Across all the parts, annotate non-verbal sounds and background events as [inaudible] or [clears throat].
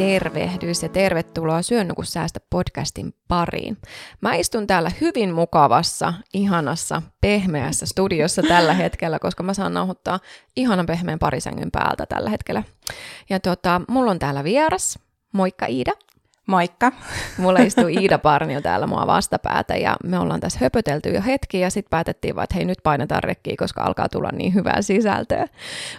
Tervehdys ja tervetuloa nuku säästä podcastin pariin. Mä istun täällä hyvin mukavassa, ihanassa, pehmeässä studiossa tällä hetkellä, koska mä saan nauhoittaa ihanan pehmeän parisängyn päältä tällä hetkellä. Ja tota, mulla on täällä vieras. Moikka Iida. Moikka. Mulla istuu Iida Parnio täällä mua vastapäätä ja me ollaan tässä höpötelty jo hetki ja sitten päätettiin vaan, että hei nyt painetaan rekkiä, koska alkaa tulla niin hyvää sisältöä.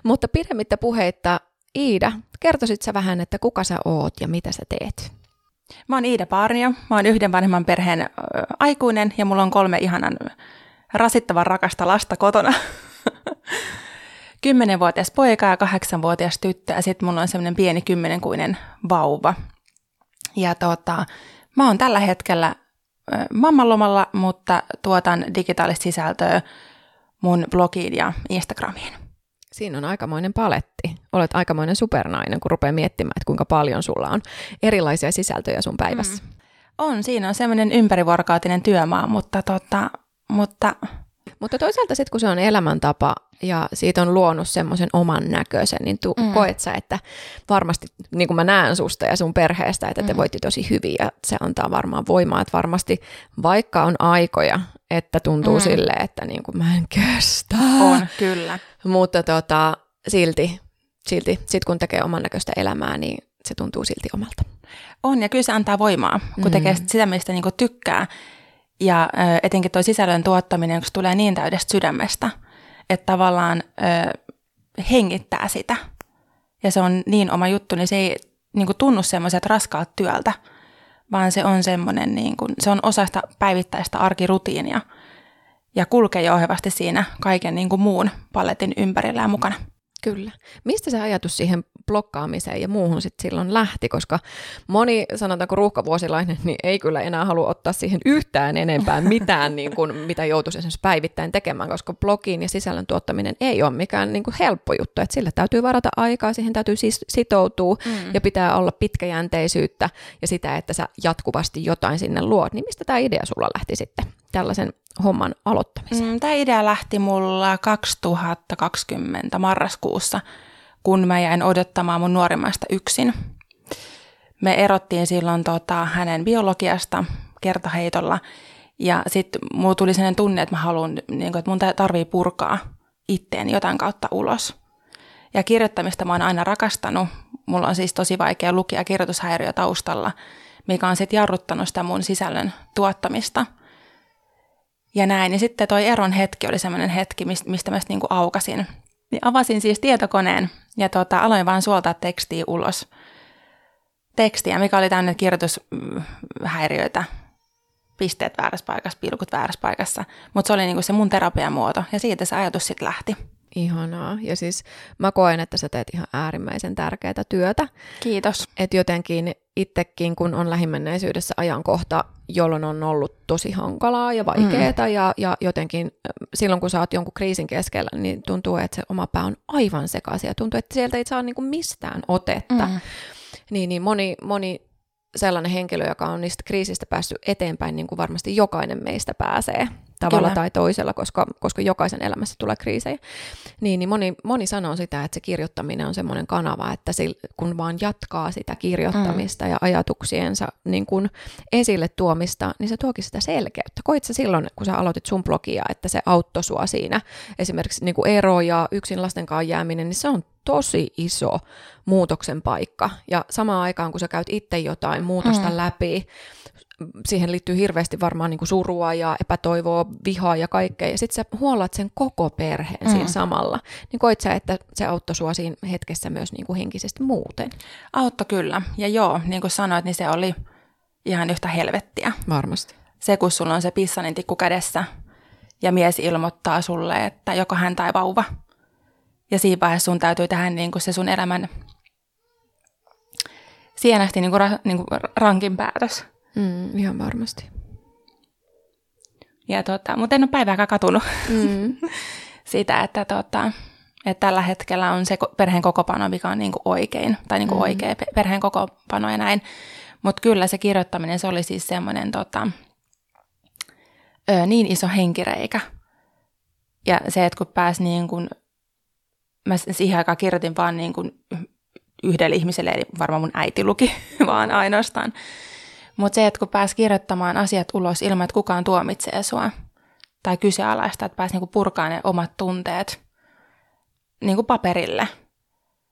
Mutta pidemmittä puheitta Iida, kertoisit sä vähän, että kuka sä oot ja mitä sä teet? Mä oon Iida Paarnio, mä oon yhden vanhemman perheen aikuinen ja mulla on kolme ihanan rasittavan rakasta lasta kotona. [laughs] Kymmenenvuotias poika ja kahdeksanvuotias tyttö ja sitten mulla on semmoinen pieni kymmenenkuinen vauva. Ja tota, mä oon tällä hetkellä mammalomalla, mutta tuotan digitaalista sisältöä mun blogiin ja Instagramiin. Siinä on aikamoinen paletti. Olet aikamoinen supernainen, kun rupeaa miettimään, että kuinka paljon sulla on erilaisia sisältöjä sun päivässä. Mm. On, siinä on semmoinen ympärivuorokautinen työmaa, mutta, tota, mutta... mutta toisaalta sitten kun se on elämäntapa ja siitä on luonut semmoisen oman näköisen, niin tu- mm. koet sä, että varmasti, niin kuin mä näen susta ja sun perheestä, että te mm. voitte tosi hyvin ja se antaa varmaan voimaa, että varmasti vaikka on aikoja, että tuntuu mm. sille, että niin kuin mä en kestä. On, kyllä. Mutta tota, silti, silti sit kun tekee oman näköistä elämää, niin se tuntuu silti omalta. On, ja kyllä se antaa voimaa, kun mm. tekee sitä, mistä niin tykkää. Ja ö, etenkin tuo sisällön tuottaminen, kun se tulee niin täydestä sydämestä, että tavallaan ö, hengittää sitä. Ja se on niin oma juttu, niin se ei niin kuin tunnu semmoiset raskaat työltä, vaan se on semmoinen, niin kuin, se on osa sitä päivittäistä arkirutiinia ja kulkee jouhevasti siinä kaiken niin kuin muun paletin ympärillä ja mukana. Kyllä. Mistä se ajatus siihen blokkaamiseen ja muuhun sitten silloin lähti, koska moni, sanotaanko ruuhkavuosilainen, niin ei kyllä enää halua ottaa siihen yhtään enempää [laughs] mitään, niin kuin, mitä joutuisi esimerkiksi päivittäin tekemään, koska blogiin ja sisällön tuottaminen ei ole mikään niin kuin helppo juttu, että sille täytyy varata aikaa, siihen täytyy siis sitoutua mm. ja pitää olla pitkäjänteisyyttä ja sitä, että sä jatkuvasti jotain sinne luot. Niin mistä tämä idea sulla lähti sitten tällaisen homman aloittamiseen? Mm, tämä idea lähti mulla 2020 marraskuussa, kun mä jäin odottamaan mun nuorimmasta yksin. Me erottiin silloin tota, hänen biologiasta kertaheitolla ja sitten mulla tuli sellainen tunne, että mä haluan, niin että mun tarvii purkaa itteeni jotain kautta ulos. Ja kirjoittamista mä oon aina rakastanut. Mulla on siis tosi vaikea lukea kirjoitushäiriö taustalla, mikä on sitten jarruttanut sitä mun sisällön tuottamista – ja näin. Ja sitten toi eron hetki oli semmoinen hetki, mistä mä niinku aukasin. Niin avasin siis tietokoneen ja tota, aloin vaan suoltaa tekstiä ulos. Tekstiä, mikä oli tänne kirjoitushäiriöitä, pisteet väärässä paikassa, pilkut väärässä paikassa. Mutta se oli niinku se mun terapiamuoto ja siitä se ajatus sitten lähti. Ihanaa. Ja siis mä koen, että sä teet ihan äärimmäisen tärkeää työtä. Kiitos. Että jotenkin itsekin, kun on lähimenneisyydessä ajankohta, jolloin on ollut tosi hankalaa ja vaikeaa, mm. ja, ja jotenkin silloin, kun sä oot jonkun kriisin keskellä, niin tuntuu, että se oma pää on aivan sekaisin, ja tuntuu, että sieltä ei saa niinku mistään otetta. Mm. Niin, niin moni, moni sellainen henkilö, joka on niistä kriisistä päässyt eteenpäin, niin kuin varmasti jokainen meistä pääsee tavalla Kyllä. tai toisella, koska, koska jokaisen elämässä tulee kriisejä. Niin, niin moni, moni sanoo sitä, että se kirjoittaminen on semmoinen kanava, että se, kun vaan jatkaa sitä kirjoittamista mm. ja ajatuksiensa niin kun esille tuomista, niin se tuokin sitä selkeyttä. Koit sä silloin, kun sä aloitit sun blogia, että se auttoi sua siinä, esimerkiksi niin ero ja yksin lasten kanssa jääminen, niin se on tosi iso muutoksen paikka. Ja samaan aikaan, kun sä käyt itse jotain muutosta mm. läpi, siihen liittyy hirveästi varmaan niin kuin surua ja epätoivoa, vihaa ja kaikkea. Ja sitten sä huolat sen koko perheen mm. siinä samalla. Niin koit sä, että se auttoi sua siinä hetkessä myös niin kuin henkisesti muuten? Auttoi kyllä. Ja joo, niin kuin sanoit, niin se oli ihan yhtä helvettiä. Varmasti. Se, kun sulla on se pissanin tikku kädessä ja mies ilmoittaa sulle, että joko hän tai vauva. Ja siinä vaiheessa sun täytyy tehdä niin kuin se sun elämän sienästi niin kuin, ra, niin kuin rankin päätös. Mm, ihan varmasti. Ja tota, mutta en ole päivääkään katunut Mm. [laughs] sitä, että, tota, että tällä hetkellä on se perheen kokopano, mikä on niinku oikein, tai niinku Mm. oikea pe- perheen kokopano ja näin. Mutta kyllä se kirjoittaminen, se oli siis semmoinen tota, ö, niin iso henkireikä. Ja se, että kun pääsi niin kuin, mä siihen aikaan kirjoitin vaan niin kuin yhdelle ihmiselle, eli varmaan mun äiti luki [laughs] vaan ainoastaan. Mutta se, että kun pääsi kirjoittamaan asiat ulos ilman, että kukaan tuomitsee sua tai kyseenalaista, että pääsi niinku purkaan ne omat tunteet niinku paperille,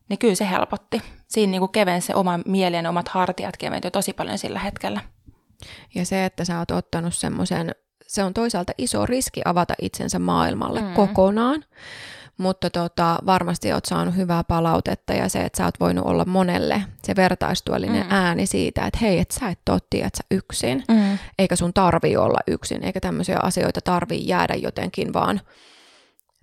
niin kyllä se helpotti. Siinä niinku kevensi se oma mieli ja ne omat hartiat keventyi tosi paljon sillä hetkellä. Ja se, että sä oot ottanut semmoisen, se on toisaalta iso riski avata itsensä maailmalle mm. kokonaan, mutta tota, varmasti oot saanut hyvää palautetta ja se, että sä oot voinut olla monelle se vertaistuellinen Mm. ääni siitä, että hei, että sä et ole tiedätkö, yksin, Mm. eikä sun tarvii olla yksin, eikä tämmöisiä asioita tarvii jäädä jotenkin vaan,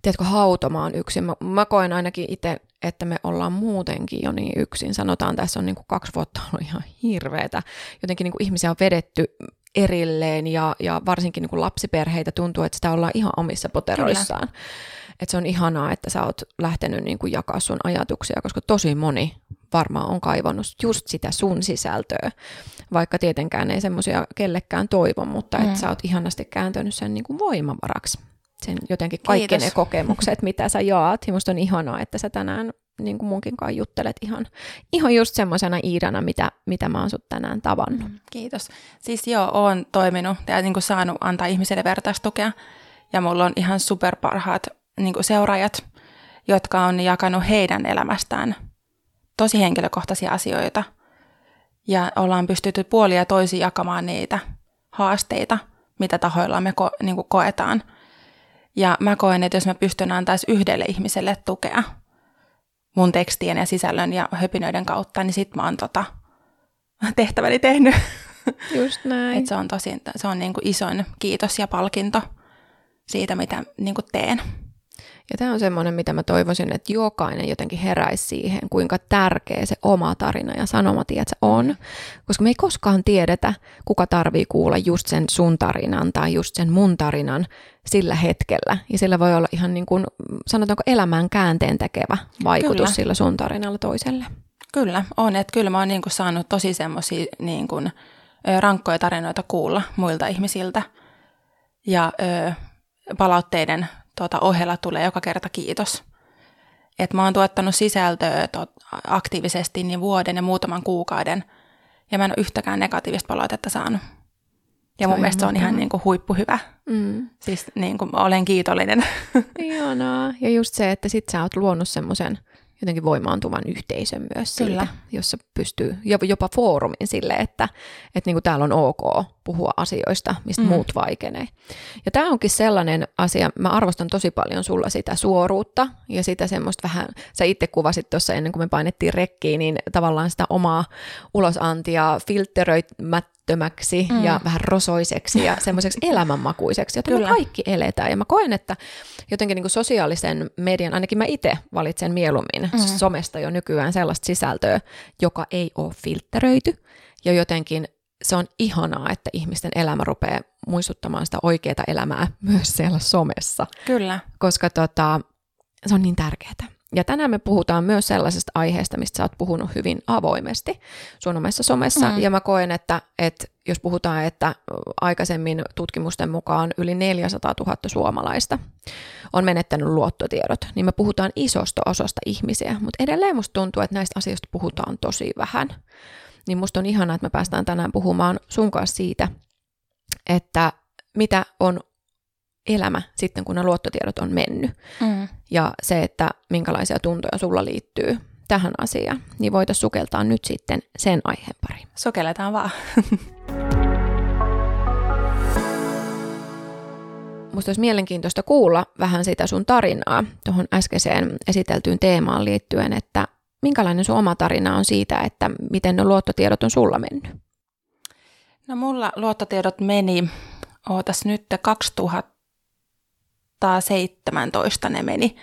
tiedätkö, hautomaan yksin. Mä, mä koen ainakin itse, että me ollaan muutenkin jo niin yksin. Sanotaan, tässä on niin kuin kaksi vuotta ollut ihan hirveetä. Jotenkin niin kuin ihmisiä on vedetty erilleen ja, ja varsinkin niin kuin lapsiperheitä tuntuu, että sitä ollaan ihan omissa poteroissaan. Että se on ihanaa, että sä oot lähtenyt niin kuin jakaa sun ajatuksia, koska tosi moni varmaan on kaivannut just sitä sun sisältöä, vaikka tietenkään ei semmoisia kellekään toivo, mutta Mm. että sä oot ihanasti kääntänyt sen niin kuin voimavaraksi. Sen jotenkin kaikki Kiitos. ne kokemukset, mitä sä jaat. Ja musta on ihanaa, että sä tänään niin kuin munkin kanssa juttelet ihan, ihan just semmoisena Iidana, mitä, mitä mä oon sut tänään tavannut. Kiitos. Siis joo, oon toiminut ja niin kuin saanut antaa ihmisille vertaistukea. Ja mulla on ihan superparhaat niin kuin seuraajat, jotka on jakanut heidän elämästään tosi henkilökohtaisia asioita. Ja ollaan pystytty puolia ja toisin jakamaan niitä haasteita, mitä tahoilla me ko- niin kuin koetaan. Ja mä koen, että jos mä pystyn antamaan yhdelle ihmiselle tukea mun tekstien ja sisällön ja höpinöiden kautta, niin sit mä oon tota tehtäväni tehnyt. Just näin. Et se on tosi, se on niinku isoin kiitos ja palkinto siitä, mitä niinku teen. Ja tämä on semmoinen, mitä mä toivoisin, että jokainen jotenkin heräisi siihen, kuinka tärkeä se oma tarina ja sanoma, tiedätkö, on. Koska me ei koskaan tiedetä, kuka tarvii kuulla just sen sun tarinan tai just sen mun tarinan sillä hetkellä. Ja sillä voi olla ihan niin kuin, sanotaanko elämän käänteen tekevä vaikutus Kyllä. sillä sun tarinalla toiselle. Kyllä, on. Että kyllä mä oon niinku saanut tosi semmoisia niinku, ö, rankkoja tarinoita kuulla muilta ihmisiltä. Ja ö, palautteiden tota, ohella tulee joka kerta kiitos. Et mä oon tuottanut sisältöä tot, aktiivisesti niin vuoden ja muutaman kuukauden. Ja mä en ole yhtäkään negatiivista palautetta saanut. Ja mun mielestä se on ihan mahtavaa. niinku huippuhyvä. Mm. Siis niinku, mä olen kiitollinen. [laughs] Ihanaa. Ja just se, että sit sä oot luonut semmoisen jotenkin voimaantuvan yhteisön myös siitä, Kyllä. jossa pystyy, jo- jopa foorumin sille, että, että niin kuin täällä on ok puhua asioista, mistä Mm. muut vaikenee. Ja tämä onkin sellainen asia, mä arvostan tosi paljon sulla sitä suoruutta ja sitä semmoista vähän, sä itse kuvasit tuossa ennen kuin me painettiin rekkiin, niin tavallaan sitä omaa ulosantia filteröimättömäksi Mm. mm. ja vähän rosoiseksi ja semmoiseksi [laughs] elämänmakuiseksi, jota Kyllä. me kaikki eletään. Ja mä koen, että jotenkin niin kuin sosiaalisen median, ainakin mä itse valitsen mieluummin Mm. mm. somesta jo nykyään sellaista sisältöä, joka ei ole filtteröity. Ja jotenkin se on ihanaa, että ihmisten elämä rupeaa muistuttamaan sitä oikeaa elämää [laughs] myös siellä somessa, Kyllä. koska tota, se on niin tärkeää. Ja tänään me puhutaan myös sellaisesta aiheesta, mistä sä oot puhunut hyvin avoimesti sun omassa somessa. Mm. Ja mä koen, että, että jos puhutaan, että aikaisemmin tutkimusten mukaan yli 400 000 suomalaista on menettänyt luottotiedot, niin me puhutaan isosta osasta ihmisiä. Mutta edelleen musta tuntuu, että näistä asioista puhutaan tosi vähän. Niin musta on ihanaa, että me päästään tänään puhumaan sun kanssa siitä, että mitä on elämä sitten, kun ne luottotiedot on mennyt Mm. ja se, että minkälaisia tuntoja sulla liittyy tähän asiaan, niin voitaisiin sukeltaa nyt sitten sen aiheen pariin. Sukelletaan vaan. [laughs] Musta olisi mielenkiintoista kuulla vähän sitä sun tarinaa tuohon äskeiseen esiteltyyn teemaan liittyen, että minkälainen sun oma tarina on siitä, että miten ne luottotiedot on sulla mennyt. No mulla luottotiedot meni, ootas nyt 2017 ne meni.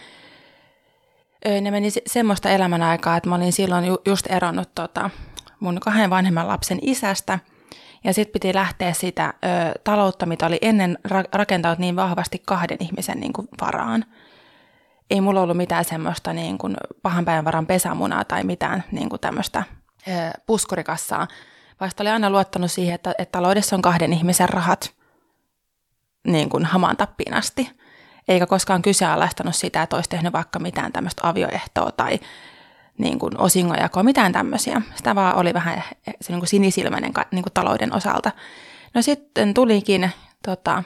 Ne meni se- semmoista elämän aikaa, että mä olin silloin ju- just eronnut tota mun kahden vanhemman lapsen isästä. Ja sitten piti lähteä sitä ö, taloutta, mitä oli ennen ra- rakentanut niin vahvasti kahden ihmisen niin kuin varaan. Ei mulla ollut mitään semmoista niin kuin pahan päivän varan pesämunaa tai mitään niin kuin tämmöistä ö, puskurikassaa, vasta oli aina luottanut siihen, että, että taloudessa on kahden ihmisen rahat niin kuin hamaan tappiin asti. Eikä koskaan kyseenalaistanut sitä, että olisi tehnyt vaikka mitään tämmöistä avioehtoa tai niin kuin osingojakoa, mitään tämmöisiä. Sitä vaan oli vähän se niin kuin sinisilmäinen niin kuin talouden osalta. No sitten tulikin tota,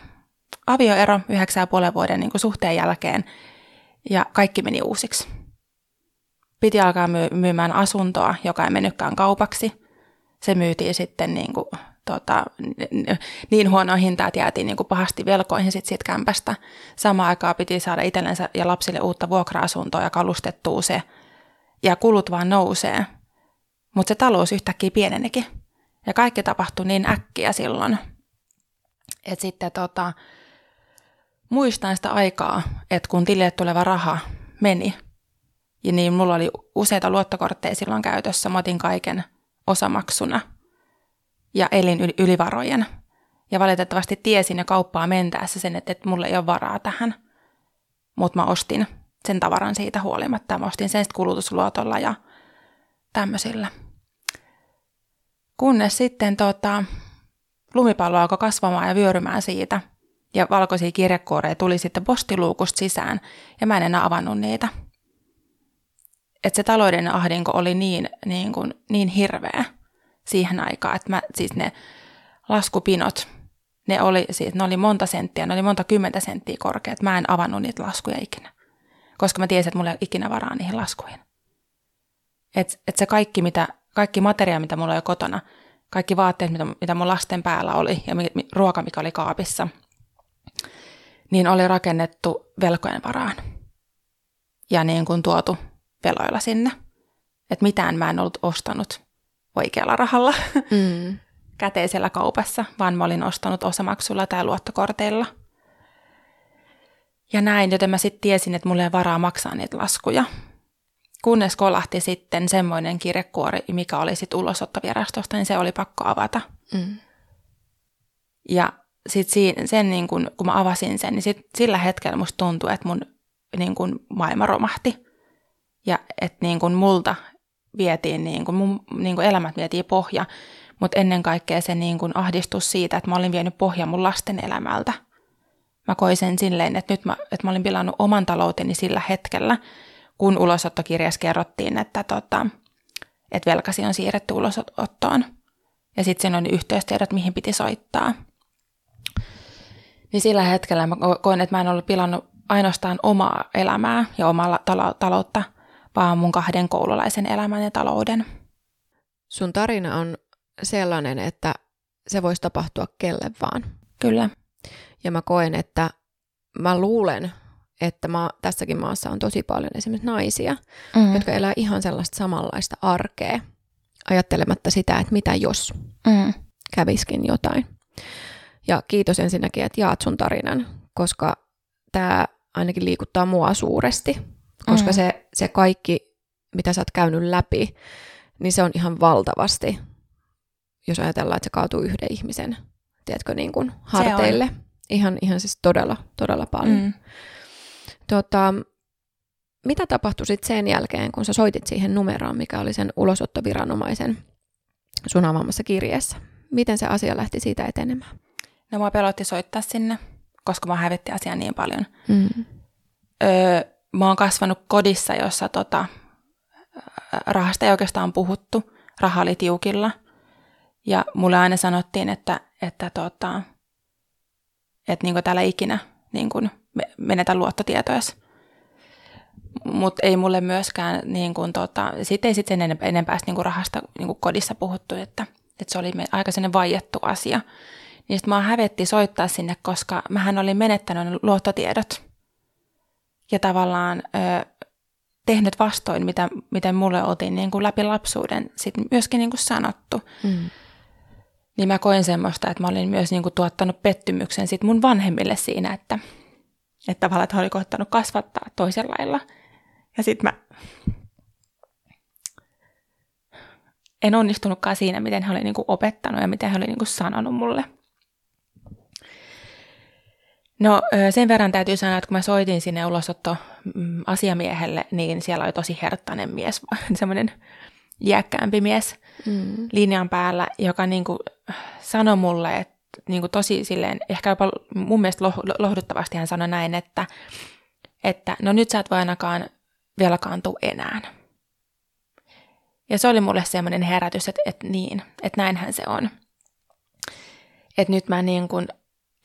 avioero yhdeksän ja puolen vuoden niin kuin suhteen jälkeen ja kaikki meni uusiksi. Piti alkaa myymään asuntoa, joka ei mennytkään kaupaksi. Se myytiin sitten niin, kuin, tota, niin huono hinta, että jäätiin niin kuin pahasti velkoihin sit siitä kämpästä. Samaan aikaan piti saada itsellensä ja lapsille uutta vuokra-asuntoa ja kalustettua se – ja kulut vaan nousee. Mutta se talous yhtäkkiä pienenikin. Ja kaikki tapahtui niin äkkiä silloin. Että sitten tota, muistan sitä aikaa, että kun tilille tuleva raha meni, ja niin mulla oli useita luottokortteja silloin käytössä, mä otin kaiken osamaksuna ja elin ylivarojen. Ja valitettavasti tiesin ja kauppaa mentäessä sen, että, että mulla ei ole varaa tähän. Mutta mä ostin sen tavaran siitä huolimatta. Mä ostin sen kulutusluotolla ja tämmöisillä. Kunnes sitten tota, lumipallo alkoi kasvamaan ja vyörymään siitä. Ja valkoisia kirjekuoreja tuli sitten postiluukusta sisään ja mä en enää avannut niitä. Et se talouden ahdinko oli niin, niin, kuin, niin hirveä siihen aikaan, että mä, siis ne laskupinot, ne oli, siis, ne oli monta senttiä, ne oli monta kymmentä senttiä korkeat. Mä en avannut niitä laskuja ikinä koska mä tiesin, että mulla ei ole ikinä varaa niihin laskuihin. Että et se kaikki, mitä, kaikki materia, mitä mulla oli kotona, kaikki vaatteet, mitä, mitä mun lasten päällä oli ja mi, mi, ruoka, mikä oli kaapissa, niin oli rakennettu velkojen varaan. Ja niin kuin tuotu veloilla sinne. Että mitään mä en ollut ostanut oikealla rahalla mm. käteisellä kaupassa, vaan mä olin ostanut osamaksulla tai luottokorteilla – ja näin, joten mä sitten tiesin, että mulla ei varaa maksaa niitä laskuja. Kunnes kolahti sitten semmoinen kirjekuori, mikä oli sitten ulosottovirastosta, niin se oli pakko avata. Mm. Ja sitten sen, niin kun, kun mä avasin sen, niin sit sillä hetkellä musta tuntui, että mun niin kun, maailma romahti. Ja että niin kun, multa vietiin, niin kun, mun niin kun, elämät vietiin pohja, mutta ennen kaikkea se niin kun, ahdistus siitä, että mä olin vienyt pohja mun lasten elämältä – mä koin sen silleen, että nyt mä, että mä olin pilannut oman talouteni sillä hetkellä, kun ulosottokirjassa kerrottiin, että, tota, että velkasi on siirretty ulosottoon. Ja sitten siinä oli yhteystiedot, mihin piti soittaa. Niin sillä hetkellä mä koin, että mä en ollut pilannut ainoastaan omaa elämää ja omaa taloutta, vaan mun kahden koululaisen elämän ja talouden. Sun tarina on sellainen, että se voisi tapahtua kelle vaan. Kyllä. Ja mä koen, että mä luulen, että mä, tässäkin maassa on tosi paljon esimerkiksi naisia, mm. jotka elää ihan sellaista samanlaista arkea, ajattelematta sitä, että mitä jos mm. käviskin jotain. Ja kiitos ensinnäkin, että jaat sun tarinan, koska tämä ainakin liikuttaa mua suuresti, koska mm. se, se kaikki, mitä sä oot käynyt läpi, niin se on ihan valtavasti, jos ajatellaan, että se kaatuu yhden ihmisen, tiedätkö, niin kuin harteille. Ihan, ihan siis todella, todella paljon. Mm. Tota, mitä tapahtui sitten sen jälkeen, kun sä soitit siihen numeroon, mikä oli sen ulosottoviranomaisen sun avaamassa kirjeessä? Miten se asia lähti siitä etenemään? No mua pelotti soittaa sinne, koska mä hävetti asiaa niin paljon. Mm. Öö, mä oon kasvanut kodissa, jossa tota, rahasta ei oikeastaan puhuttu. Raha oli tiukilla. Ja mulle aina sanottiin, että, että tota, että niin täällä ikinä niin kuin menetä luottotietoja. Mutta ei mulle myöskään, niin kuin, tota, sitten ei sitten enempää niin kuin rahasta niin kuin kodissa puhuttu, että, että se oli aika sellainen vaiettu asia. Niin sitten mä hävetti soittaa sinne, koska mähän olin menettänyt luottotiedot. Ja tavallaan ö, tehnyt vastoin, mitä, miten mulle oltiin niin kuin läpi lapsuuden sit myöskin niin kuin sanottu. Mm niin mä koin semmoista, että mä olin myös niin kuin tuottanut pettymyksen sit mun vanhemmille siinä, että, että tavallaan, että he oli koittanut kasvattaa toisella lailla. Ja sitten mä en onnistunutkaan siinä, miten hän oli niin kuin opettanut ja miten hän oli niin kuin sanonut mulle. No sen verran täytyy sanoa, että kun mä soitin sinne ulosotto mm, asiamiehelle, niin siellä oli tosi herttainen mies, [laughs] semmoinen iäkkäämpi mies mm. linjan päällä, joka niin kuin sanoi mulle, että niin kuin tosi silleen, ehkä jopa mun mielestä lohduttavasti hän sanoi näin, että, että no nyt sä et voi ainakaan velkaantua enää. Ja se oli mulle semmoinen herätys, että, että niin, että näinhän se on. Että nyt mä niin kuin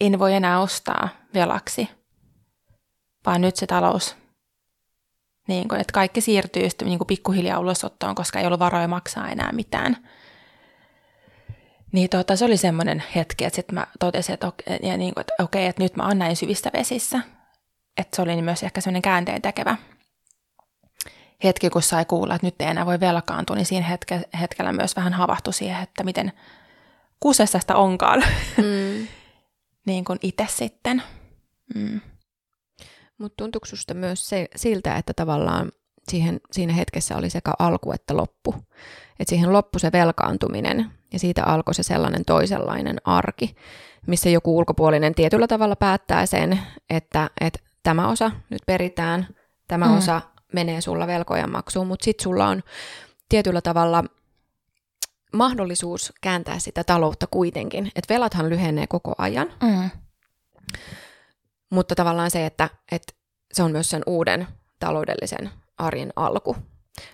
en voi enää ostaa velaksi, vaan nyt se talous, niin kuin, että kaikki siirtyy sitten niin pikkuhiljaa ulosottoon, koska ei ollut varoja maksaa enää mitään. Niin tota, se oli semmoinen hetki, että sitten mä totesin, että, okei, ja niin kuin, että okei, että nyt mä oon näin syvissä vesissä. Että se oli myös ehkä semmoinen käänteen tekevä hetki, kun sai kuulla, että nyt ei enää voi velkaantua, niin siinä hetke, hetkellä myös vähän havahtui siihen, että miten kusessa sitä onkaan. Mm. [laughs] niin kuin itse sitten. Mm. Mutta tuntuuko susta myös se, siltä, että tavallaan siihen, siinä hetkessä oli sekä alku että loppu? Että siihen loppui se velkaantuminen ja siitä alkoi se sellainen toisenlainen arki, missä joku ulkopuolinen tietyllä tavalla päättää sen, että, että tämä osa nyt peritään, tämä mm. osa menee sulla velkojen maksuun, mutta sitten sulla on tietyllä tavalla mahdollisuus kääntää sitä taloutta kuitenkin. Että velathan lyhenee koko ajan, mm. Mutta tavallaan se, että, että se on myös sen uuden taloudellisen arjen alku.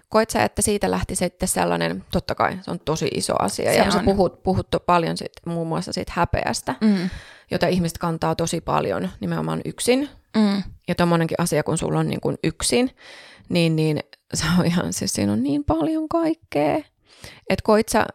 Koet sä, että siitä lähti sitten sellainen, totta kai se on tosi iso asia, se ja on. sä puhut, puhut paljon sit, muun muassa siitä häpeästä, mm. jota ihmiset kantaa tosi paljon nimenomaan yksin. Mm. Ja tommonenkin asia, kun sulla on niin kuin yksin, niin, niin se on ihan, siis siinä on niin paljon kaikkea. Että koit sä,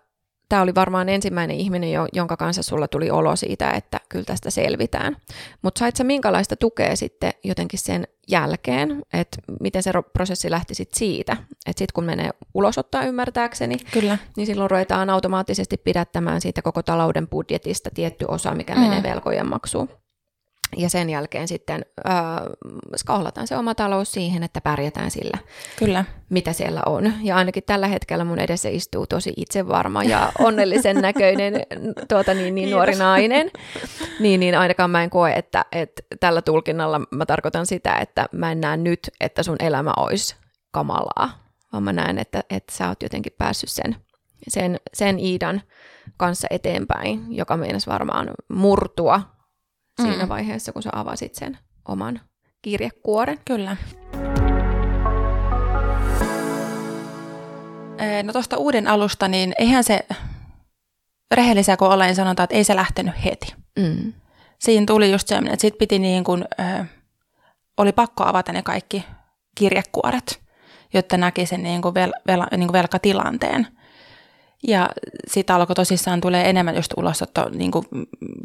tämä oli varmaan ensimmäinen ihminen, jonka kanssa sulla tuli olo siitä, että kyllä tästä selvitään. Mutta sait sä minkälaista tukea sitten jotenkin sen jälkeen, että miten se prosessi lähti sitten siitä, että sitten kun menee ulosottaa ymmärtääkseni, Kyllä. niin silloin ruvetaan automaattisesti pidättämään siitä koko talouden budjetista tietty osa, mikä mm. menee velkojen maksuun. Ja sen jälkeen sitten äh, se oma talous siihen, että pärjätään sillä, Kyllä. mitä siellä on. Ja ainakin tällä hetkellä mun edessä istuu tosi itsevarma ja onnellisen [laughs] näköinen tuota, niin, niin nuori nainen. Niin, niin ainakaan mä en koe, että, että tällä tulkinnalla mä tarkoitan sitä, että mä en näe nyt, että sun elämä olisi kamalaa, vaan mä näen, että, että sä oot jotenkin päässyt sen, sen, sen Iidan kanssa eteenpäin, joka meinasi varmaan murtua siinä mm. vaiheessa, kun sä avasit sen oman kirjekuoren. Kyllä. No tuosta uuden alusta, niin eihän se rehellisiä kun olen, sanotaan, että ei se lähtenyt heti. Mm. Siinä tuli just semmoinen, että sit piti niin kuin, äh, oli pakko avata ne kaikki kirjekuoret, jotta näki sen niin kuin vel, vel, niin kuin velkatilanteen. Ja sitten alkoi tosissaan tulee enemmän just ulosotto niin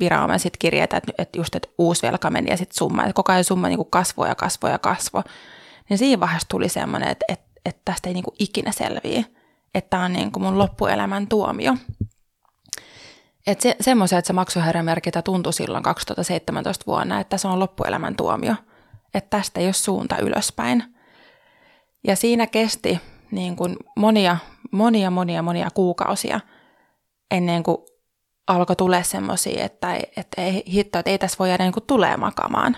viranomaiset kirjeitä, että, että just että uusi velka meni ja sitten summa. Että koko ajan summa niin kasvoi ja kasvoi ja kasvoi. Niin siinä vaiheessa tuli semmoinen, että, että, että tästä ei niin ikinä selviä. Että tämä on niin mun loppuelämän tuomio. Että se, semmoisia, että se maksuhäiriömerkintä tuntui silloin 2017 vuonna, että se on loppuelämän tuomio. Että tästä ei ole suunta ylöspäin. Ja siinä kesti niin kuin monia monia, monia, monia kuukausia ennen kuin alkoi tulla semmoisia, että, että ei, hitto, että ei tässä voi jäädä niin kuin tulee makamaan.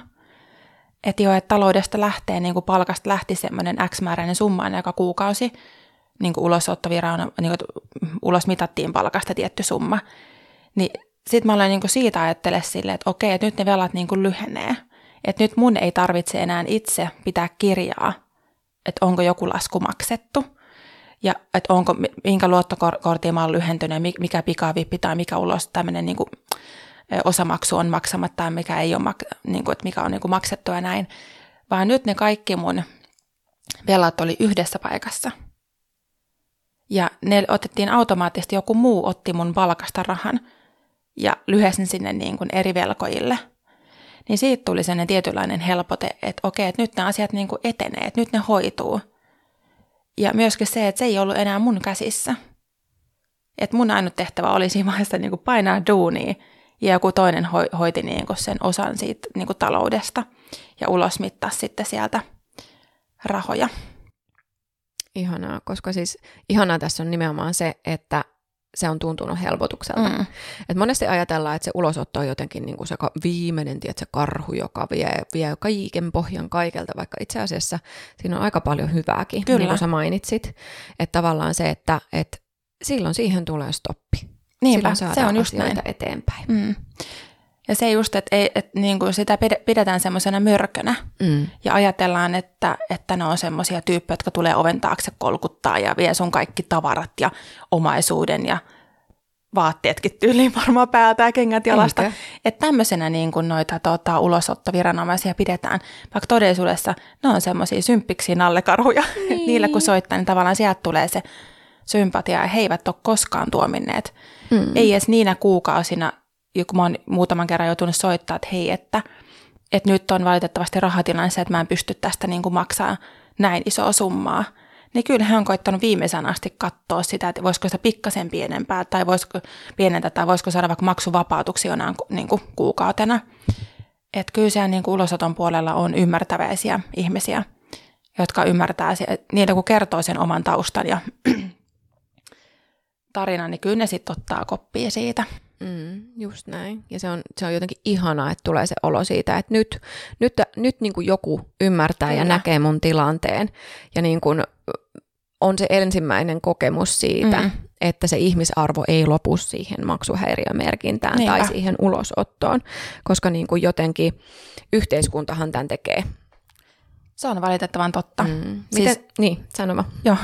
Että jo, että taloudesta lähtee, niin kuin palkasta lähti semmoinen X-määräinen summa joka kuukausi, niin kuin ulosottoviraan, niin kuin ulos mitattiin palkasta tietty summa. Niin sitten mä olen niin kuin siitä ajattele silleen, että okei, että nyt ne velat niin kuin lyhenee. Että nyt mun ei tarvitse enää itse pitää kirjaa, että onko joku lasku maksettu – ja että onko, minkä luottokortin mä oon lyhentynyt, mikä pikavippi tai mikä ulos tämmöinen niin osamaksu on maksamatta tai mikä ei ole, niin kuin, että mikä on niin kuin maksettu ja näin. Vaan nyt ne kaikki mun velat oli yhdessä paikassa. Ja ne otettiin automaattisesti, joku muu otti mun palkasta rahan ja lyhesin sinne niin kuin eri velkojille. Niin siitä tuli sellainen tietynlainen helpote, että okei, että nyt nämä asiat niin kuin etenee, että nyt ne hoituu – ja myöskin se, että se ei ollut enää mun käsissä. Että mun ainut tehtävä oli siinä vaiheessa niin kuin painaa duunia ja joku toinen hoiti niin kuin sen osan siitä niin kuin taloudesta ja ulosmittaa sitten sieltä rahoja. Ihanaa, koska siis ihanaa tässä on nimenomaan se, että se on tuntunut helpotukselta. Mm. Et monesti ajatellaan, että se ulosotto on jotenkin niin kuin se viimeinen tiedät, se karhu, joka vie, vie kaiken pohjan kaikelta, vaikka itse asiassa siinä on aika paljon hyvääkin, Kyllä. niin kuin sä mainitsit. Että tavallaan se, että, että silloin siihen tulee stoppi. Niinpä, se on just näin. eteenpäin. Mm. Ja se just, että, ei, että niin kuin sitä pidetään semmoisena mörkönä mm. ja ajatellaan, että, että ne on semmoisia tyyppejä, jotka tulee oven taakse kolkuttaa ja vie sun kaikki tavarat ja omaisuuden ja vaatteetkin tyyliin varmaan päätä ja kengät jalasta. Että tämmöisenä niin kuin noita tota, ulosottoviranomaisia pidetään, vaikka todellisuudessa ne on semmoisia symppiksi nallekarhuja. [laughs] Niin. Niillä kun soittaa, niin tavallaan sieltä tulee se sympatia ja he eivät ole koskaan tuominneet. Mm. Ei edes niinä kuukausina, kun mä oon muutaman kerran joutunut soittaa, että hei, että, että nyt on valitettavasti rahatilanne että mä en pysty tästä niin kuin maksaa näin isoa summaa. Niin kyllä he on koittanut viimeisen asti katsoa sitä, että voisiko sitä pikkasen pienempää tai voisiko pienentää tai voisiko saada vaikka maksuvapautuksia jonain niin kuin kuukautena. Että kyllä siellä niin kuin ulosoton puolella on ymmärtäväisiä ihmisiä, jotka ymmärtää, niitä kun kertoo sen oman taustan ja [clears throat] tarinan, niin kyllä ne sitten ottaa koppia siitä. Mm, just näin. Ja se on, se on jotenkin ihanaa, että tulee se olo siitä, että nyt, nyt, nyt niin kuin joku ymmärtää Kyllä. ja näkee mun tilanteen. Ja niin kuin on se ensimmäinen kokemus siitä, mm. että se ihmisarvo ei lopu siihen maksuhäiriömerkintään Niinpä. tai siihen ulosottoon, koska niin kuin jotenkin yhteiskuntahan tämän tekee. Se on valitettavan totta. Mm. Miten, siis, niin, sanoma. Joo.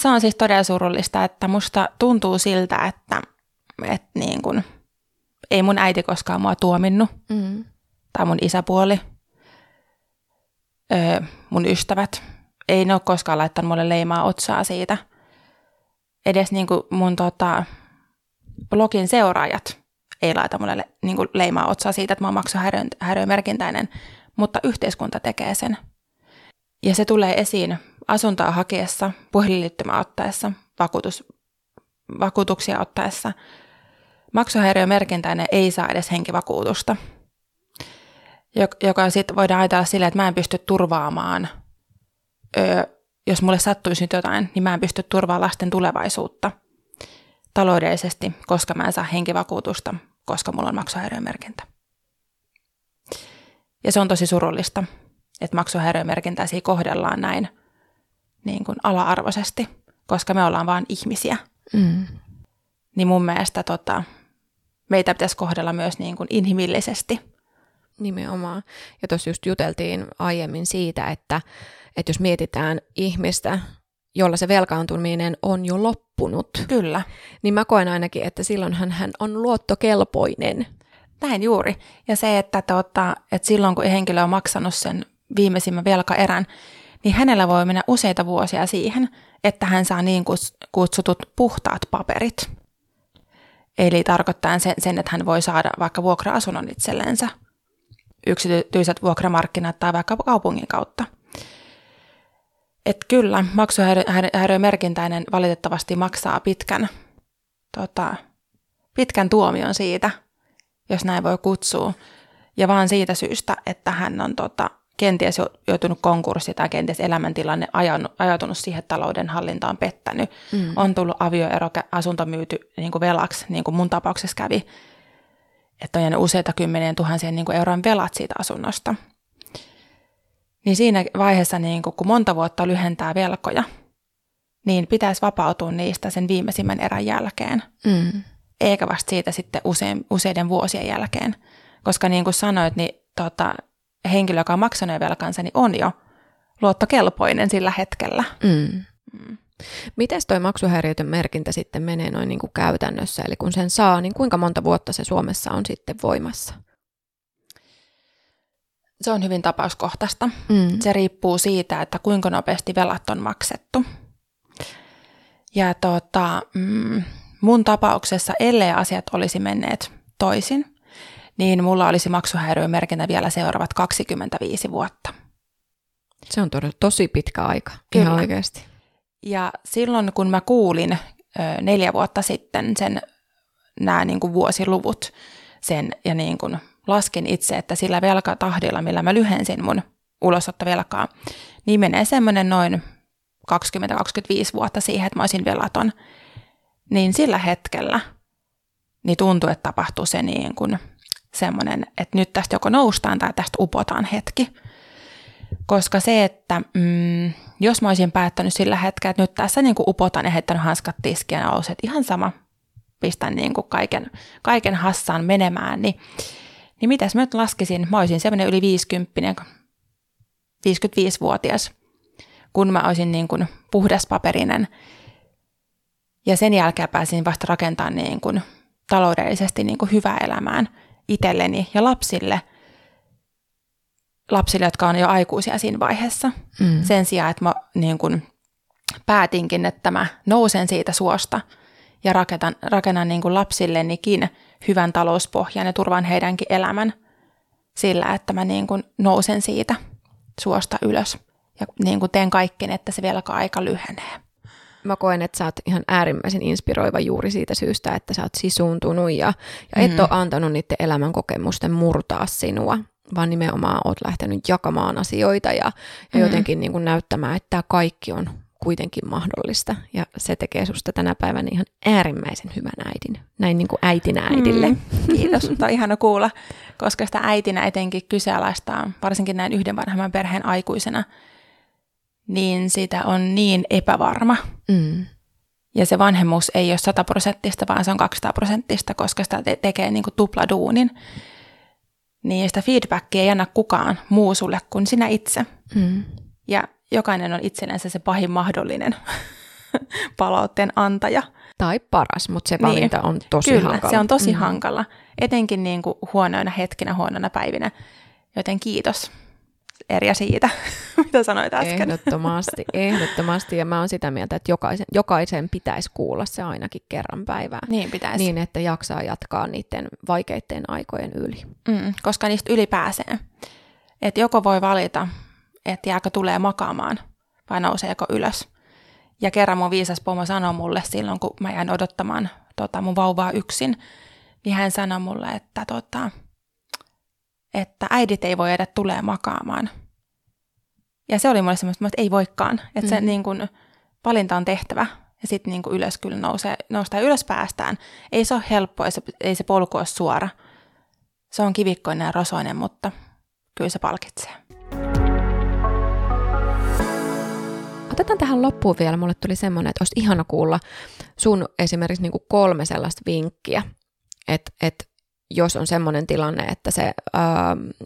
Se on siis todella surullista, että musta tuntuu siltä, että että niin kun, ei mun äiti koskaan mua tuominnut, mm. tai mun isäpuoli, öö, mun ystävät, ei ne ole koskaan laittanut mulle leimaa otsaa siitä. Edes niin kuin mun tota, blogin seuraajat ei laita mulle niin kuin leimaa otsaa siitä, että mä oon maksuhäiriömerkintäinen, mutta yhteiskunta tekee sen. Ja se tulee esiin asuntoa hakiessa, puhelinliittymää ottaessa, vakuutus, vakuutuksia ottaessa – maksuhäiriömerkintäinen ei saa edes henkivakuutusta, joka sitten voidaan ajatella silleen, että mä en pysty turvaamaan, öö, jos mulle sattuisi nyt jotain, niin mä en pysty turvaamaan lasten tulevaisuutta taloudellisesti, koska mä en saa henkivakuutusta, koska mulla on maksuhäiriömerkintä. Ja se on tosi surullista, että maksuhäiriömerkintäisiä kohdellaan näin niin kuin ala-arvoisesti, koska me ollaan vain ihmisiä. Mm. Niin mun mielestä tota, meitä pitäisi kohdella myös niin kuin inhimillisesti. Nimenomaan. Ja tuossa just juteltiin aiemmin siitä, että, että jos mietitään ihmistä, jolla se velkaantuminen on jo loppunut. Kyllä. Niin mä koen ainakin, että silloinhan hän on luottokelpoinen. Näin juuri. Ja se, että, tota, että silloin kun henkilö on maksanut sen viimeisimmän velkaerän, niin hänellä voi mennä useita vuosia siihen, että hän saa niin kutsutut puhtaat paperit. Eli tarkoittaa sen, sen, että hän voi saada vaikka vuokra-asunnon itsellensä, yksityiset vuokramarkkinat tai vaikka kaupungin kautta. Että kyllä, maksuhäiriömerkintäinen valitettavasti maksaa pitkän, tota, pitkän tuomion siitä, jos näin voi kutsua. Ja vaan siitä syystä, että hän on tota, kenties joutunut konkurssi tai kenties elämäntilanne ajanut, ajatunut siihen, että talouden hallinta on pettänyt. Mm. On tullut avioero, asunto myyty niin kuin velaksi, niin kuin mun tapauksessa kävi. Että on jäänyt useita kymmenien tuhansien niin kuin euron velat siitä asunnosta. Niin siinä vaiheessa, niin kuin, kun monta vuotta lyhentää velkoja, niin pitäisi vapautua niistä sen viimeisimmän erän jälkeen. Mm. Eikä vasta siitä sitten usein, useiden vuosien jälkeen. Koska niin kuin sanoit, niin tota, henkilö, joka on maksanut velkansa, niin on jo luottokelpoinen sillä hetkellä. Mm. Mm. Miten toi maksuhäiriötön merkintä sitten menee noin niin kuin käytännössä? Eli kun sen saa, niin kuinka monta vuotta se Suomessa on sitten voimassa? Se on hyvin tapauskohtaista. Mm. Se riippuu siitä, että kuinka nopeasti velat on maksettu. Ja tota, mm, mun tapauksessa, ellei asiat olisi menneet toisin, niin mulla olisi maksuhäiriömerkintä vielä seuraavat 25 vuotta. Se on todella tosi pitkä aika, Kyllä. ihan oikeasti. Ja silloin kun mä kuulin ö, neljä vuotta sitten sen nämä niin kuin vuosiluvut sen ja niin kuin laskin itse, että sillä velkatahdilla, millä mä lyhensin mun ulosottovelkaa, niin menee semmoinen noin 20-25 vuotta siihen, että mä olisin velaton, niin sillä hetkellä niin tuntui, että tapahtuu se niin kuin semmoinen, että nyt tästä joko noustaan tai tästä upotaan hetki. Koska se, että mm, jos mä olisin päättänyt sillä hetkellä, että nyt tässä niin kuin upotan ja heittänyt hanskat tiskiä ja olisi, että ihan sama, pistän niin kuin kaiken, kaiken hassaan menemään, niin, niin mitäs mä nyt laskisin? Mä olisin semmoinen yli 50, 55-vuotias, kun mä olisin niin kuin puhdaspaperinen. Ja sen jälkeen pääsin vasta rakentamaan niin kuin taloudellisesti niin kuin hyvää elämään itselleni ja lapsille, lapsille, jotka on jo aikuisia siinä vaiheessa. Mm. Sen sijaan, että mä niin kuin päätinkin, että mä nousen siitä suosta ja rakennan, rakennan niin kuin lapsillenikin hyvän talouspohjan ja turvan heidänkin elämän sillä, että mä niin kuin nousen siitä suosta ylös ja niin kuin teen kaikkeen, että se velka-aika lyhenee. Mä koen, että sä oot ihan äärimmäisen inspiroiva juuri siitä syystä, että sä oot sisuuntunut ja, ja et mm. ole antanut niiden elämänkokemusten murtaa sinua, vaan nimenomaan oot lähtenyt jakamaan asioita ja, ja mm. jotenkin niin kuin näyttämään, että tämä kaikki on kuitenkin mahdollista. Ja se tekee susta tänä päivänä ihan äärimmäisen hyvän äidin. Näin niin kuin äitinä äidille. Mm, kiitos, on ihana kuulla, koska sitä äitinä etenkin kyseenalaistaa, varsinkin näin yhden vanhemman perheen aikuisena, niin sitä on niin epävarma. Mm. Ja se vanhemmuus ei ole 100 prosenttista, vaan se on 200 prosenttista, koska sitä te- tekee niin kuin tupladuunin. Niin sitä feedbackia ei anna kukaan muu sulle kuin sinä itse. Mm. Ja jokainen on itsellensä se pahin mahdollinen [laughs] palautteen antaja. Tai paras, mutta se niin. valinta niin. on tosi Kyllä, hankala. se on tosi mm. hankala. Etenkin niin kuin huonoina hetkinä, huonoina päivinä. Joten kiitos Erja siitä, [laughs] mitä sanoit äsken. Ehdottomasti, [laughs] ehdottomasti. Ja mä oon sitä mieltä, että jokaisen, jokaisen pitäisi kuulla se ainakin kerran päivää. Niin pitäisi. Niin, että jaksaa jatkaa niiden vaikeiden aikojen yli. Mm, koska niistä yli pääsee. Että joko voi valita, että jääkö tulee makaamaan vai nouseeko ylös. Ja kerran mun viisas pomo sanoi mulle silloin, kun mä jäin odottamaan tota, mun vauvaa yksin, niin hän sanoi mulle, että, tota, että äidit ei voi edes tulee makaamaan. Ja se oli mulle semmoista, että ei voikaan. Että mm. se niin kun, valinta on tehtävä ja sitten niin ylös kyllä nousee, noustaan ylös päästään. Ei se ole helppo, ei se, ei se polku ole suora. Se on kivikkoinen ja rosoinen, mutta kyllä se palkitsee. Otetaan tähän loppuun vielä, mulle tuli semmoinen, että olisi ihana kuulla sun esimerkiksi niin kuin kolme sellaista vinkkiä, että, että jos on semmoinen tilanne, että se ö,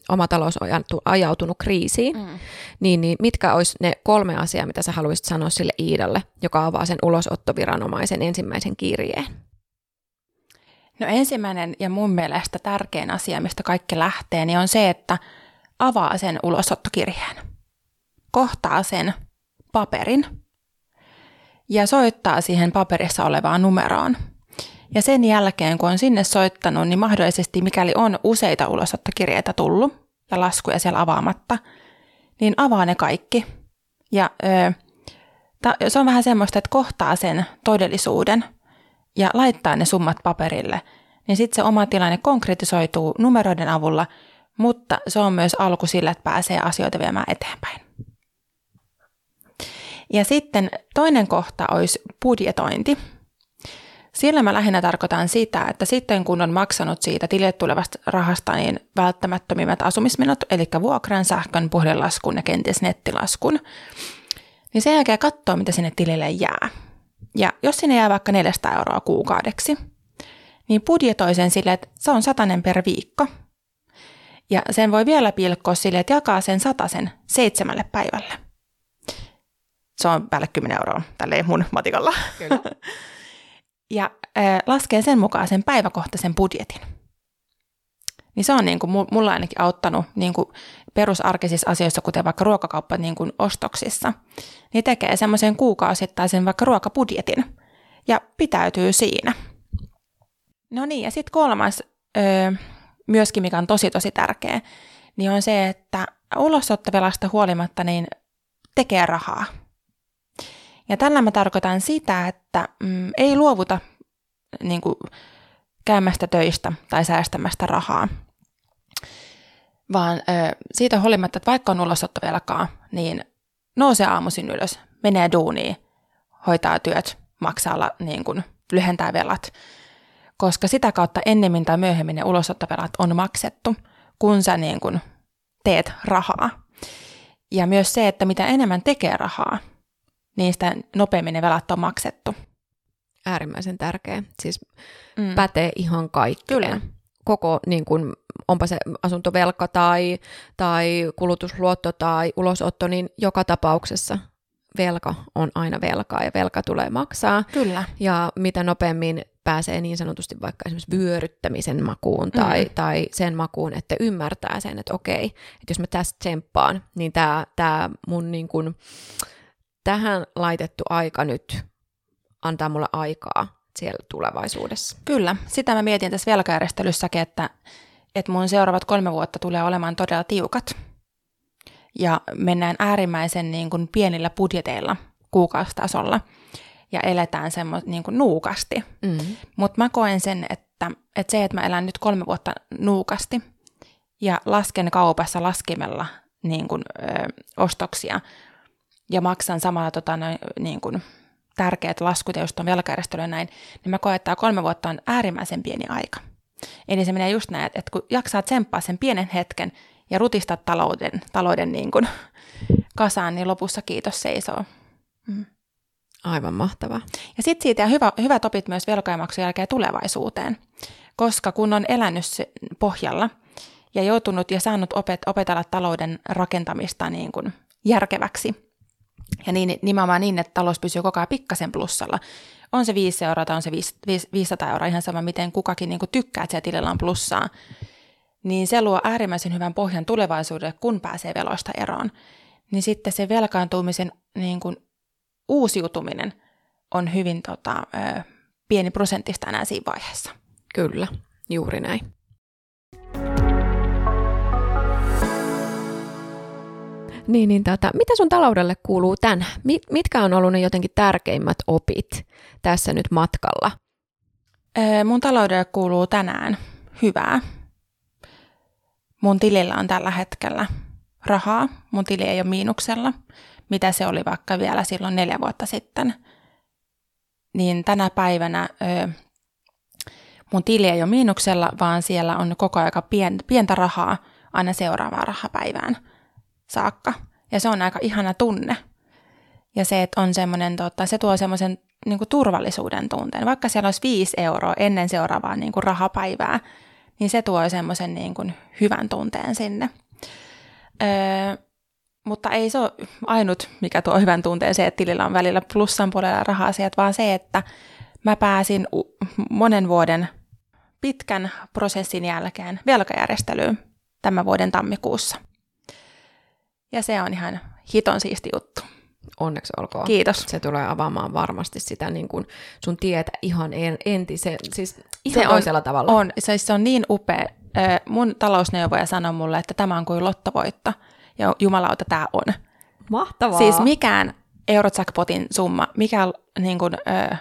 oma talous on ajautunut kriisiin, mm. niin, niin mitkä olisi ne kolme asiaa, mitä sä haluaisit sanoa sille Iidalle, joka avaa sen ulosottoviranomaisen ensimmäisen kirjeen? No ensimmäinen ja mun mielestä tärkein asia, mistä kaikki lähtee, niin on se, että avaa sen ulosottokirjeen. Kohtaa sen paperin ja soittaa siihen paperissa olevaan numeroon. Ja sen jälkeen, kun on sinne soittanut, niin mahdollisesti mikäli on useita ulosottokirjeitä tullut ja laskuja siellä avaamatta, niin avaa ne kaikki. Ja ö, ta, se on vähän semmoista, että kohtaa sen todellisuuden ja laittaa ne summat paperille, niin sitten se oma tilanne konkretisoituu numeroiden avulla, mutta se on myös alku sille, että pääsee asioita viemään eteenpäin. Ja sitten toinen kohta olisi budjetointi. Sillä mä lähinnä tarkoitan sitä, että sitten kun on maksanut siitä tilille tulevasta rahasta niin välttämättömimmät asumismenot, eli vuokran, sähkön, puhelinlaskun ja kenties nettilaskun, niin sen jälkeen katsoo, mitä sinne tilille jää. Ja jos sinne jää vaikka 400 euroa kuukaudeksi, niin budjetoi sen sille, että se on satanen per viikko. Ja sen voi vielä pilkkoa sille, että jakaa sen satasen seitsemälle päivälle. Se on päälle 10 euroa, tälleen mun matikalla. Kyllä. [laughs] ja äh, laskee sen mukaan sen päiväkohtaisen budjetin. Niin se on niin kuin mulla ainakin auttanut niin kuin perusarkisissa asioissa, kuten vaikka ruokakauppa niin kuin ostoksissa, niin tekee semmoisen kuukausittaisen vaikka ruokabudjetin ja pitäytyy siinä. No niin, ja sitten kolmas, öö, myöskin mikä on tosi tosi tärkeä, niin on se, että ulosottovelasta huolimatta niin tekee rahaa. Ja tällä mä tarkoitan sitä, että mm, ei luovuta niin kuin, käymästä töistä tai säästämästä rahaa, vaan ö, siitä huolimatta, että vaikka on ulosottovelkaa, niin nousee aamuisin ylös, menee duuniin, hoitaa työt, maksaa, niin kuin, lyhentää velat. Koska sitä kautta ennemmin tai myöhemmin ne ulosottovelat on maksettu, kun sä niin kuin teet rahaa. Ja myös se, että mitä enemmän tekee rahaa, niin sitä nopeammin ne velat on maksettu. Äärimmäisen tärkeä. Siis mm. pätee ihan kaikkeen. Kyllä. Koko, niin kun, onpa se asuntovelka tai, tai kulutusluotto tai ulosotto, niin joka tapauksessa velka on aina velkaa ja velka tulee maksaa. Kyllä. Ja mitä nopeammin pääsee niin sanotusti vaikka esimerkiksi vyöryttämisen makuun tai, mm. tai sen makuun, että ymmärtää sen, että okei, että jos mä tästä tsemppaan, niin tämä tää mun niin kun, tähän laitettu aika nyt antaa mulle aikaa siellä tulevaisuudessa. Kyllä, sitä mä mietin tässä velkajärjestelyssäkin, että, että mun seuraavat kolme vuotta tulee olemaan todella tiukat. Ja mennään äärimmäisen niin kuin pienillä budjeteilla kuukausitasolla ja eletään semmoista niin kuin nuukasti. Mm. Mutta mä koen sen, että, että se, että mä elän nyt kolme vuotta nuukasti ja lasken kaupassa laskimella niin kuin, ö, ostoksia ja maksan samalla tota, noin, niin kuin, tärkeät laskut, ja just on velkajärjestely näin, niin mä koen, että tämä kolme vuotta on äärimmäisen pieni aika. Eli se menee just näin, että kun jaksaa tsemppaa sen pienen hetken ja rutistaa talouden, talouden niin kuin kasaan, niin lopussa kiitos seisoo. Mm. Aivan mahtavaa. Ja sitten siitä hyvä, hyvät opit myös velkajamaksun jälkeen tulevaisuuteen, koska kun on elänyt pohjalla ja joutunut ja saanut opet, opetella talouden rakentamista niin kuin järkeväksi, ja niin, nimenomaan niin, että talous pysyy koko ajan pikkasen plussalla. On se 5 euroa tai on se 500 euroa, ihan sama miten kukakin niin tykkää, että siellä tilillä on plussaa. Niin se luo äärimmäisen hyvän pohjan tulevaisuudelle, kun pääsee veloista eroon. Niin sitten se velkaantumisen niin kuin uusiutuminen on hyvin tota, pieni prosenttista enää siinä vaiheessa. Kyllä, juuri näin. Niin, niin tota, mitä sun taloudelle kuuluu tänään? Mitkä on ollut ne jotenkin tärkeimmät opit tässä nyt matkalla? Öö, mun taloudelle kuuluu tänään hyvää. Mun tilillä on tällä hetkellä rahaa. Mun tili ei ole miinuksella, mitä se oli vaikka vielä silloin neljä vuotta sitten. Niin tänä päivänä öö, mun tili ei ole miinuksella, vaan siellä on koko aika pien, pientä rahaa aina seuraavaan rahapäivään – saakka. Ja se on aika ihana tunne. Ja se, että on semmoinen, tota, se tuo semmoisen niin turvallisuuden tunteen. Vaikka siellä olisi viisi euroa ennen seuraavaa niin kuin rahapäivää, niin se tuo semmoisen niin kuin hyvän tunteen sinne. Öö, mutta ei se ole ainut, mikä tuo hyvän tunteen se, että tilillä on välillä plussan puolella raha-asiat, vaan se, että mä pääsin monen vuoden pitkän prosessin jälkeen velkajärjestelyyn tämän vuoden tammikuussa. Ja se on ihan hiton siisti juttu. Onneksi olkoon. Kiitos. Se tulee avaamaan varmasti sitä niin kuin sun tietä ihan en, entisen, siis ihan se toisella on, tavalla. On, se, se on niin upea. Mun talousneuvoja sanoi mulle, että tämä on kuin lottovoitto. Ja jumalauta, tämä on. Mahtavaa. Siis mikään Eurojackpotin summa, mikä niin kuin, ö,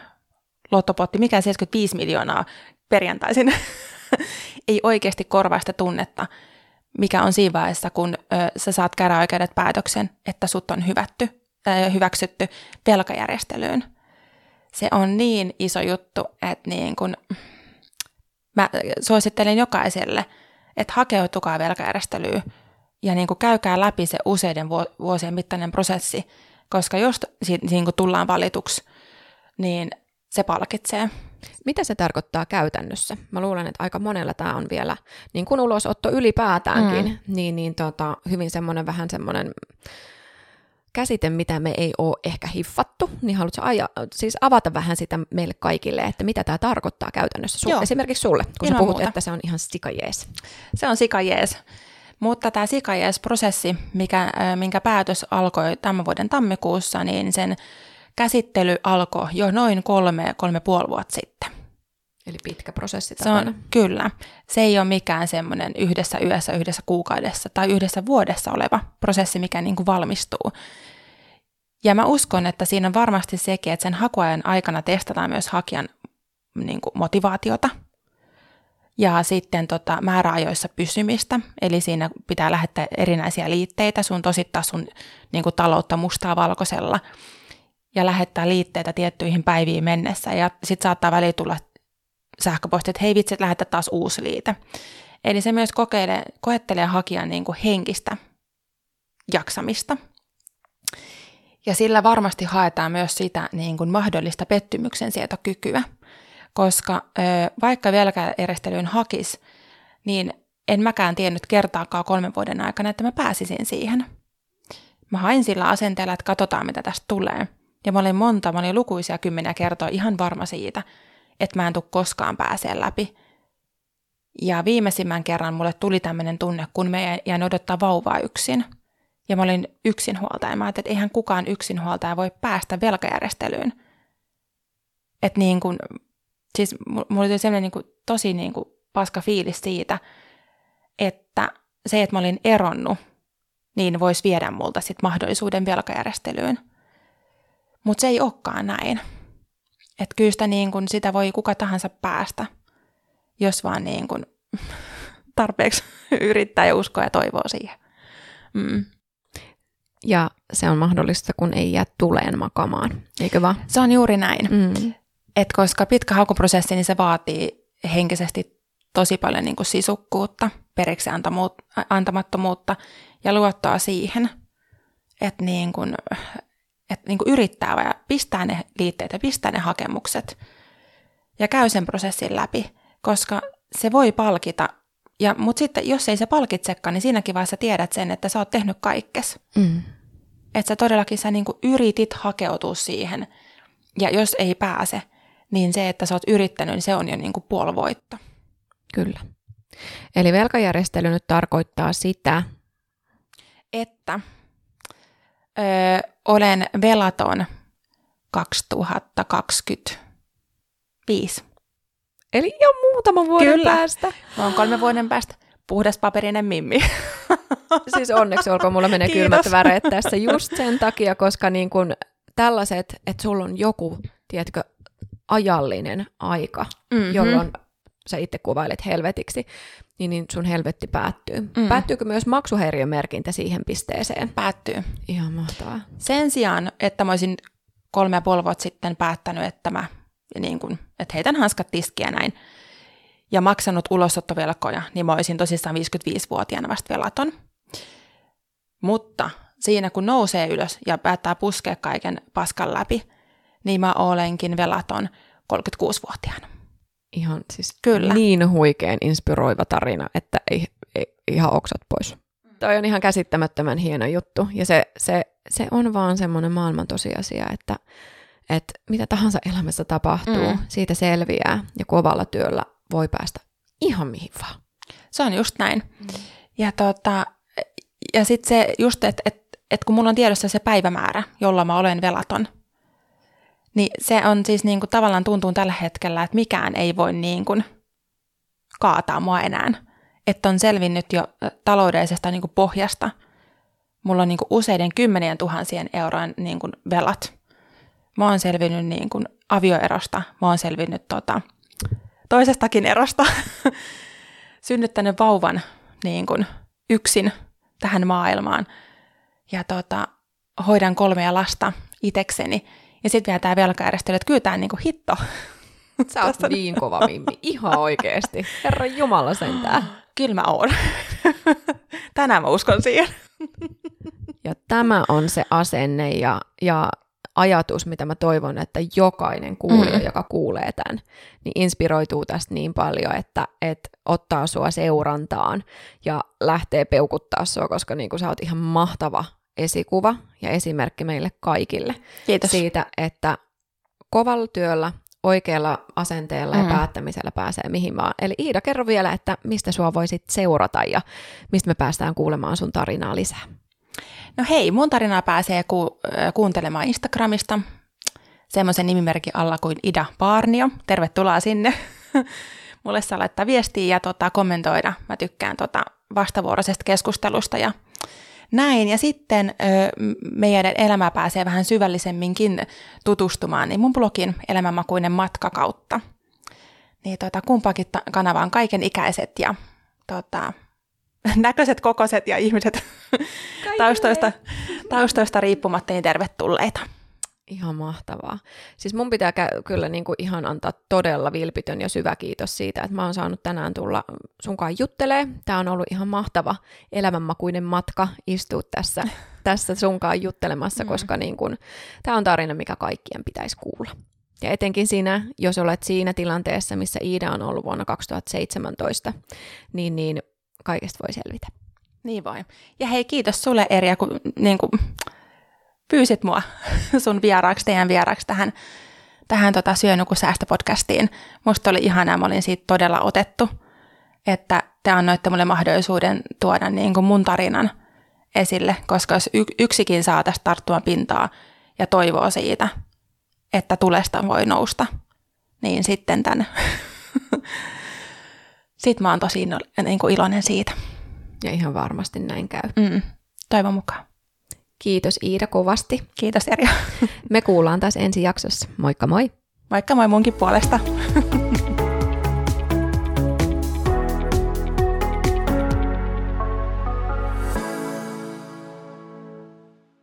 lottopotti, mikä 75 miljoonaa perjantaisin, [laughs] ei oikeasti korvaista tunnetta, mikä on siinä vaiheessa, kun ö, sä saat käräoikeudet päätöksen, että sut on hyvätty, ö, hyväksytty velkajärjestelyyn. Se on niin iso juttu, että niin kun, mä suosittelen jokaiselle, että hakeutukaa velkajärjestelyyn ja niin käykää läpi se useiden vuosien mittainen prosessi, koska jos niin tullaan valituksi, niin se palkitsee. Mitä se tarkoittaa käytännössä? Mä luulen, että aika monella tämä on vielä, niin kuin ulosotto ylipäätäänkin, mm. niin, niin tota, hyvin semmoinen vähän semmoinen käsite, mitä me ei ole ehkä hiffattu, niin haluatko aja, siis avata vähän sitä meille kaikille, että mitä tämä tarkoittaa käytännössä, Su- esimerkiksi sulle, kun Ilman sä puhut, muuta. että se on ihan sikajees. Se on sikajees. Mutta tämä sikajees-prosessi, mikä, minkä päätös alkoi tämän vuoden tammikuussa, niin sen käsittely alkoi jo noin kolme, kolme puoli vuotta sitten. Eli pitkä prosessi se on, Kyllä. Se ei ole mikään semmoinen yhdessä yössä, yhdessä kuukaudessa tai yhdessä vuodessa oleva prosessi, mikä niin kuin valmistuu. Ja mä uskon, että siinä on varmasti sekin, että sen hakuajan aikana testataan myös hakijan niin kuin motivaatiota. ja sitten tota, määräajoissa pysymistä, eli siinä pitää lähettää erinäisiä liitteitä, sun tosittaa sun niin kuin, taloutta mustaa valkoisella ja lähettää liitteitä tiettyihin päiviin mennessä ja sitten saattaa väliin tulla sähköposti, että hei vitsi, lähetä taas uusi liite. Eli se myös kokeilee, koettelee hakijan niin kuin henkistä jaksamista. Ja sillä varmasti haetaan myös sitä niin kuin mahdollista pettymyksen sietokykyä, koska ö, vaikka velkajärjestelyyn hakis, niin en mäkään tiennyt kertaakaan kolmen vuoden aikana, että mä pääsisin siihen. Mä hain sillä asenteella, että katsotaan mitä tästä tulee. Ja mä olin monta, mä olin lukuisia kymmeniä kertoa ihan varma siitä, että mä en tule koskaan pääsee läpi. Ja viimeisimmän kerran mulle tuli tämmöinen tunne, kun me jäin odottaa vauvaa yksin. Ja mä olin yksinhuoltaja. Mä ajattelin, että eihän kukaan yksinhuoltaja voi päästä velkajärjestelyyn. Että niin kuin, siis mulla oli sellainen niin kuin, tosi niin kuin paska fiilis siitä, että se, että mä olin eronnut, niin voisi viedä multa sit mahdollisuuden velkajärjestelyyn. Mutta se ei olekaan näin. Että kyllä sitä, niin kun, sitä voi kuka tahansa päästä, jos vaan niin kun, [laughs] tarpeeksi [laughs] yrittää ja uskoa ja toivoo siihen. Mm. Ja se on mahdollista, kun ei jää tuleen makamaan, eikö vaan? Se on juuri näin. Mm. Et koska pitkä hakuprosessi, niin se vaatii henkisesti tosi paljon niin kuin sisukkuutta, periksi antamattomuutta ja luottoa siihen, että niin kuin, että niin kuin yrittää ja pistää ne liitteet ja pistää ne hakemukset ja käy sen prosessin läpi, koska se voi palkita. Ja, mutta sitten jos ei se palkitsekaan, niin siinäkin vaiheessa tiedät sen, että sä oot tehnyt kaikkes. Mm. Että sä todellakin sä niin kuin yritit hakeutua siihen. Ja jos ei pääse, niin se, että sä oot yrittänyt, niin se on jo niin kuin puolivoitto. Kyllä. Eli velkajärjestely nyt tarkoittaa sitä, että ö, olen velaton 2025. Eli jo muutama vuoden Kyllä. päästä. Mä oon kolme vuoden päästä puhdas paperinen mimmi. [laughs] siis onneksi olkoon, mulla menee Kiitos. kylmät väreet tässä just sen takia, koska niin kun tällaiset, että sulla on joku, tiedätkö, ajallinen aika, mm-hmm. jolloin sä itse kuvailet helvetiksi, niin, niin sun helvetti päättyy. Mm. Päättyykö myös maksuhäiriömerkintä siihen pisteeseen? Päättyy. Ihan mahtavaa. Sen sijaan, että mä olisin kolme ja puoli vuotta sitten päättänyt, että mä niin kun, että heitän hanskat tiskiä näin, ja maksanut ulosottovelkoja, niin mä olisin tosissaan 55-vuotiaana vasta velaton. Mutta siinä kun nousee ylös ja päättää puskea kaiken paskan läpi, niin mä olenkin velaton 36-vuotiaana ihan siis Kyllä. niin huikein inspiroiva tarina, että ei, ei, ihan oksat pois. Mm. Toi on ihan käsittämättömän hieno juttu ja se, se, se on vaan semmoinen maailman tosiasia, että, että mitä tahansa elämässä tapahtuu, mm. siitä selviää ja kovalla työllä voi päästä ihan mihin vaan. Se on just näin. Mm. Ja, tota, ja sitten se just, että et, et kun mulla on tiedossa se päivämäärä, jolla mä olen velaton – niin se on siis niin kuin tavallaan tuntuu tällä hetkellä, että mikään ei voi niin kuin kaataa mua enää. Että on selvinnyt jo taloudellisesta niin kuin pohjasta. Mulla on niin kuin useiden kymmenien tuhansien eurojen niin kuin velat. Mä oon selvinnyt niin kuin avioerosta. Mä oon selvinnyt tota, toisestakin erosta. [laughs] Synnyttänyt vauvan niin kuin yksin tähän maailmaan. Ja tota, hoidan kolmea lasta itekseni ja sitten vielä tämä velkajärjestely, että kyllä tämä niinku hitto. [laughs] Sä oot niin kova mimmi, ihan oikeesti. Herra Jumala sentään. [gasps] Kyllä mä oon. [laughs] Tänään mä uskon siihen. [laughs] ja tämä on se asenne ja, ja ajatus, mitä mä toivon, että jokainen kuulija, mm. joka kuulee tämän, niin inspiroituu tästä niin paljon, että, että ottaa sua seurantaan ja lähtee peukuttaa sua, koska niin kuin sä oot ihan mahtava esikuva ja esimerkki meille kaikille Kiitos. siitä, että kovalla työllä, oikealla asenteella mm. ja päättämisellä pääsee mihin vaan. Eli Iida, kerro vielä, että mistä sua voisit seurata ja mistä me päästään kuulemaan sun tarinaa lisää. No hei, mun tarinaa pääsee ku- kuuntelemaan Instagramista semmoisen nimimerkin alla kuin Ida Paarnio. Tervetuloa sinne. [laughs] Mulle saa laittaa viestiä ja tota, kommentoida. Mä tykkään tota vastavuoroisesta keskustelusta ja näin, ja sitten ö, meidän elämä pääsee vähän syvällisemminkin tutustumaan, niin mun blogin Elämänmakuinen matka kautta. niin tota, kumpaakin ta- kanavaan kaiken ikäiset ja tota, [laughs] näköiset, kokoiset ja ihmiset taustoista, taustoista riippumatta niin tervetulleita. Ihan mahtavaa. Siis mun pitää kä- kyllä niin kuin ihan antaa todella vilpitön ja syvä kiitos siitä, että mä oon saanut tänään tulla sunkaan juttelee. Tämä on ollut ihan mahtava elämänmakuinen matka istua tässä, [laughs] tässä sunkaan juttelemassa, mm. koska niin kuin, tämä on tarina, mikä kaikkien pitäisi kuulla. Ja etenkin siinä, jos olet siinä tilanteessa, missä Iida on ollut vuonna 2017, niin, niin kaikesta voi selvitä. Niin voi. Ja hei, kiitos sulle Erja, kun niin kuin, pyysit mua [laughs] sun vieraaksi, teidän vieraaksi tähän, tähän tota Syönuku-säästöpodcastiin. Musta oli ihanaa, mä olin siitä todella otettu, että te annoitte mulle mahdollisuuden tuoda niin kuin mun tarinan esille, koska jos yksikin saa tästä tarttua pintaa ja toivoo siitä, että tulesta voi nousta, niin sitten tämän, [laughs] sitten mä oon tosi niin kuin iloinen siitä. Ja ihan varmasti näin käy. Mm, toivon mukaan. Kiitos Iida kovasti. Kiitos Erja. Me kuullaan taas ensi jaksossa. Moikka moi! Moikka moi munkin puolesta.